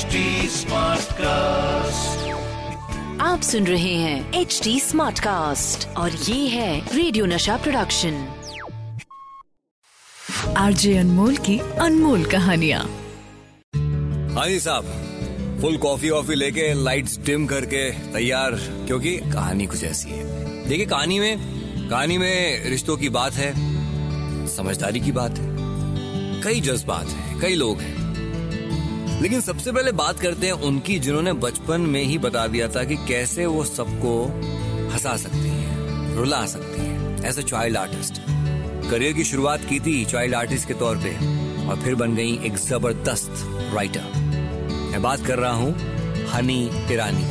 HD cast आप सुन रहे हैं एच डी स्मार्ट कास्ट और ये है रेडियो नशा प्रोडक्शन आरजे अनमोल की अनमोल कहानियाँ। हाँ जी साहब फुल कॉफ़ी वॉफी लेके लाइट्स डिम करके तैयार क्योंकि कहानी कुछ ऐसी है। देखिए कहानी में कहानी में रिश्तों की बात है समझदारी की बात है कई जज्बात हैं कई लोग हैं। लेकिन सबसे पहले बात करते हैं उनकी, जिन्होंने बचपन में ही बता दिया था कि कैसे वो सबको हंसा सकती हैं, रुला सकती हैं as a child artist career की शुरुआत की थी चाइल्ड आर्टिस्ट के तौर पे, और फिर बन गई एक ज़बरदस्त राइटर मैं बात कर रहा हूँ हनी ईरानी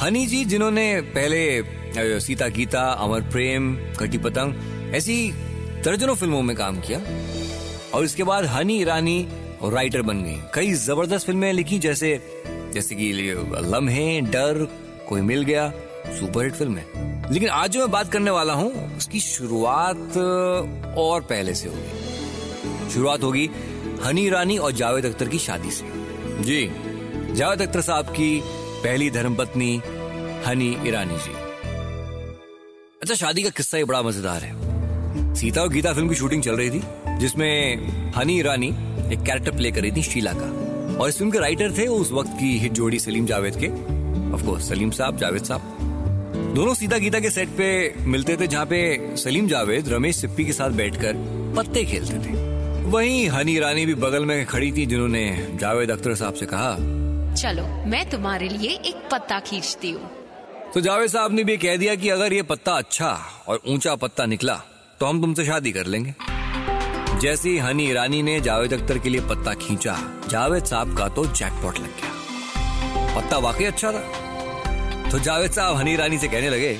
हनी जी, जिन्होंने पहले सीता गीता, अमर प्रेम कटी पतंग, ऐसी दर्जनों फ़िल्मों में काम किया। और इसके बाद हनी ईरानी राइटर बन गई। कई ज़बरदस्त फ़िल्में लिखी, जैसे जैसे कि लम्हे, डर, कोई मिल गया, सुपरहिट फ़िल्म है। लेकिन आज जो मैं बात करने वाला हूँ, उसकी शुरुआत और पहले से होगी। शुरुआत होगी हनी ईरानी और जावेद अख्तर की शादी से। जी, जावेद अख्तर साहब की पहली धर्मपत्नी हनी ईरानी जी। अच्छा शादी का किस्सा ही बड़ा मज़ेदार है। सीता और गीता फ़िल्म की शूटिंग चल रही थी जिसमें हनी ईरानी एक कैरेक्टर प्ले कर रही थी शीला का। और इस फ़िल्म के राइटर थे उस वक्त की हिट जोड़ी सलीम जावेद के। ऑफ़ कोर्स सलीम साहब जावेद साहब। दोनों सीता गीता के सेट पे मिलते थे जहाँ पे सलीम जावेद रमेश सिप्पी के साथ बैठकर पत्ते खेलते थे। वहीं हनी ईरानी भी बगल में खड़ी थी जिन्होंने जावेद अख्तर साहब से कहा चलो मैं तुम्हारे लिए एक पत्ता खींचती हूँ। तो जावेद साहब ने भी कह दिया कि अगर ये पत्ता अच्छा और ऊँचा पत्ता निकला तो हम तुमसे शादी कर लेंगे। जैसे ही हनी ईरानी ने जावेद अख्तर के लिए पत्ता खींचा जावेद साहब का तो जैकपॉट लग गया। पत्ता वाकई अच्छा था। तो जावेद साहब हनी ईरानी से कहने लगे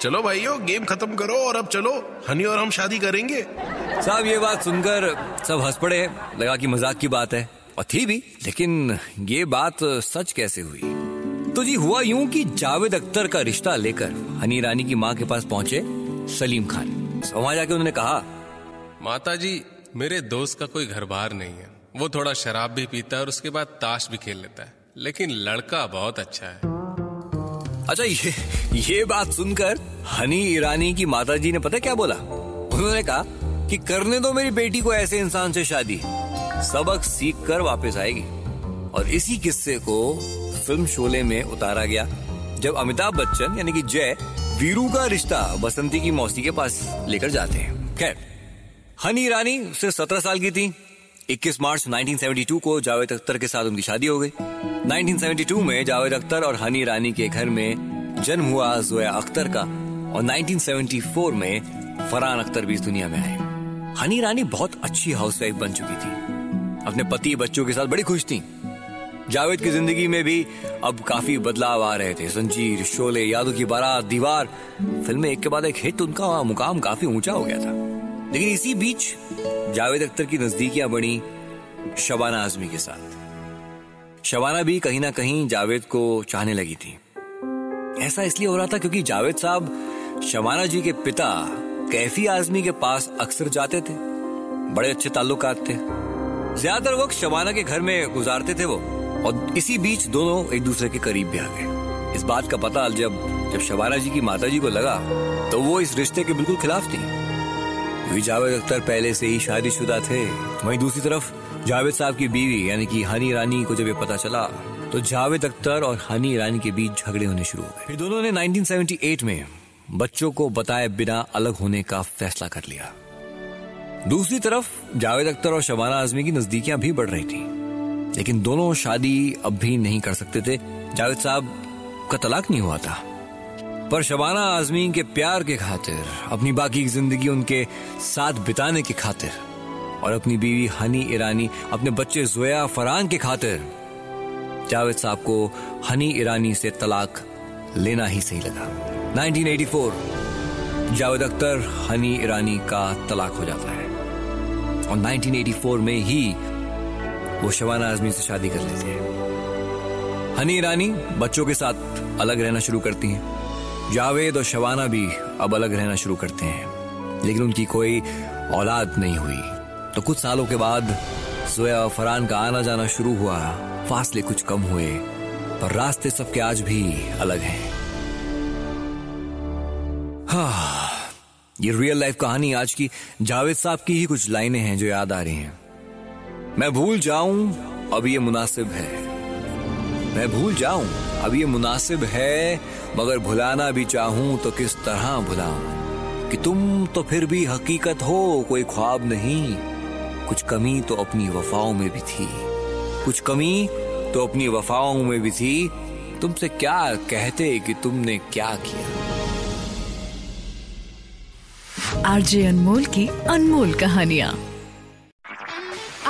चलो भाइयों गेम खत्म करो और अब चलो हनी और हम शादी करेंगे। साहब ये बात सुनकर सब हंस पड़े। लगा कि मज़ाक की बात है। और थी भी लेकिन ये बात सच कैसे हुई? तो जी हुआ यूँ कि जावेद अख्तर का रिश्ता लेकर हनी ईरानी की माँ के पास पहुँचे सलीम खान। वहाँ जाके उन्होंने कहा माता जी मेरे दोस्त का कोई घर बार नहीं है। वो थोड़ा शराब भी पीता है और उसके बाद ताश भी खेल लेता है। लेकिन लड़का बहुत अच्छा है। अच्छा ये ये बात सुनकर हनी ईरानी की माताजी ने पता क्या बोला? उन्होंने कहा कि करने दो मेरी बेटी को ऐसे इंसान से शादी। सबक सीख कर वापस आएगी। और इसी किस्से को फ़िल्म शोले में उतारा गया जब अमिताभ बच्चन यानी कि जय वीरू का रिश्ता बसंती की मौसी के पास लेकर जाते हैं। खैर, हनी ईरानी सिर्फ़ सत्रह साल की थी। 21 मार्च 1972 को जावेद अख्तर के साथ उनकी शादी हो गई। 1972 में जावेद अख्तर और हनी ईरानी के घर में जन्म हुआ जोया अख्तर का और 1974 में फरहान अख्तर भी इस दुनिया में आए। हनी ईरानी बहुत अच्छी हाउसवाइफ बन चुकी थी। अपने पति बच्चों के साथ बड़ी खुश थी। जावेद की ज़िंदगी में भी अब काफ़ी बदलाव आ रहे थे। संजीर, शोले यादों की बारात, दीवार, फ़िल्में एक के बाद एक हिट, उनका मुकाम काफ़ी ऊँचा हो गया था। लेकिन इसी बीच जावेद अख्तर की नजदीकियाँ बनी शबाना आजमी के साथ। शबाना भी कहीं ना कहीं जावेद को चाहने लगी थी। ऐसा इसलिए हो रहा था क्योंकि जावेद साहब, शबाना जी के पिता कैफी आजमी के पास अक्सर जाते थे। बड़े अच्छे ताल्लुकात थे। ज़्यादातर वक्त शबाना के घर में गुजारते थे वो। और इसी बीच दोनों एक दूसरे के करीब भी आ गए। इस बात का पता जब जब शबाना जी की माता जी को लगा तो वो इस रिश्ते के बिल्कुल खिलाफ थी। क्योंकि जावेद अख्तर पहले से ही शादीशुदा थे। वहीं दूसरी तरफ़, जावेद साहब की बीवी, यानी कि हनी रानी को जब ये पता चला तो जावेद अख्तर और हनी ईरानी के बीच झगड़े होने शुरू हो गए। फिर दोनों ने 1978 में बच्चों को बताए बिना अलग होने का फैसला कर लिया। दूसरी तरफ़, जावेद अख्तर और शबाना आजमी की नजदीकियाँ भी बढ़ रही थी। लेकिन दोनों शादी अब भी नहीं कर सकते थे। जावेद साहब का तलाक नहीं हुआ था। पर शबाना आजमी के प्यार के खातिर, अपनी बाकी ज़िंदगी उनके साथ बिताने की खातिर और अपनी बीवी हनी ईरानी, अपने बच्चे जोया फरहान के खातिर, जावेद साहब को हनी ईरानी से तलाक लेना ही सही लगा। 1984 जावेद अख्तर, हनी ईरानी का तलाक हो जाता है। और 1984 में ही वो शबाना आजमी से शादी कर लेते हैं। हनी ईरानी बच्चों के साथ अलग रहना शुरू करती हैं। जावेद और शबाना भी अब अलग रहना शुरू करते हैं। लेकिन उनकी कोई औलाद नहीं हुई। तो कुछ सालों के बाद जोया और फरहान का आना जाना शुरू हुआ। फासले कुछ कम हुए, पर रास्ते सबके आज भी अलग हैं। हाँ ये रियल लाइफ कहानी आज की जावेद साहब की ही कुछ लाइनें हैं जो याद आ रही हैं। मैं भूल जाऊँ, अब ये मुनासिब है। मैं भूल जाऊँ, अब ये मुनासिब है, मगर भुलाना भी चाहूँ तो किस तरह भुलाऊं? कि तुम तो फिर भी हकीकत हो, कोई ख्वाब नहीं। कुछ कमी तो अपनी वफाओं में भी थी। कुछ कमी तो अपनी वफाओं में भी थी। तुमसे क्या कहते कि तुमने क्या किया? आरजे अनमोल की अनमोल कहानियाँ।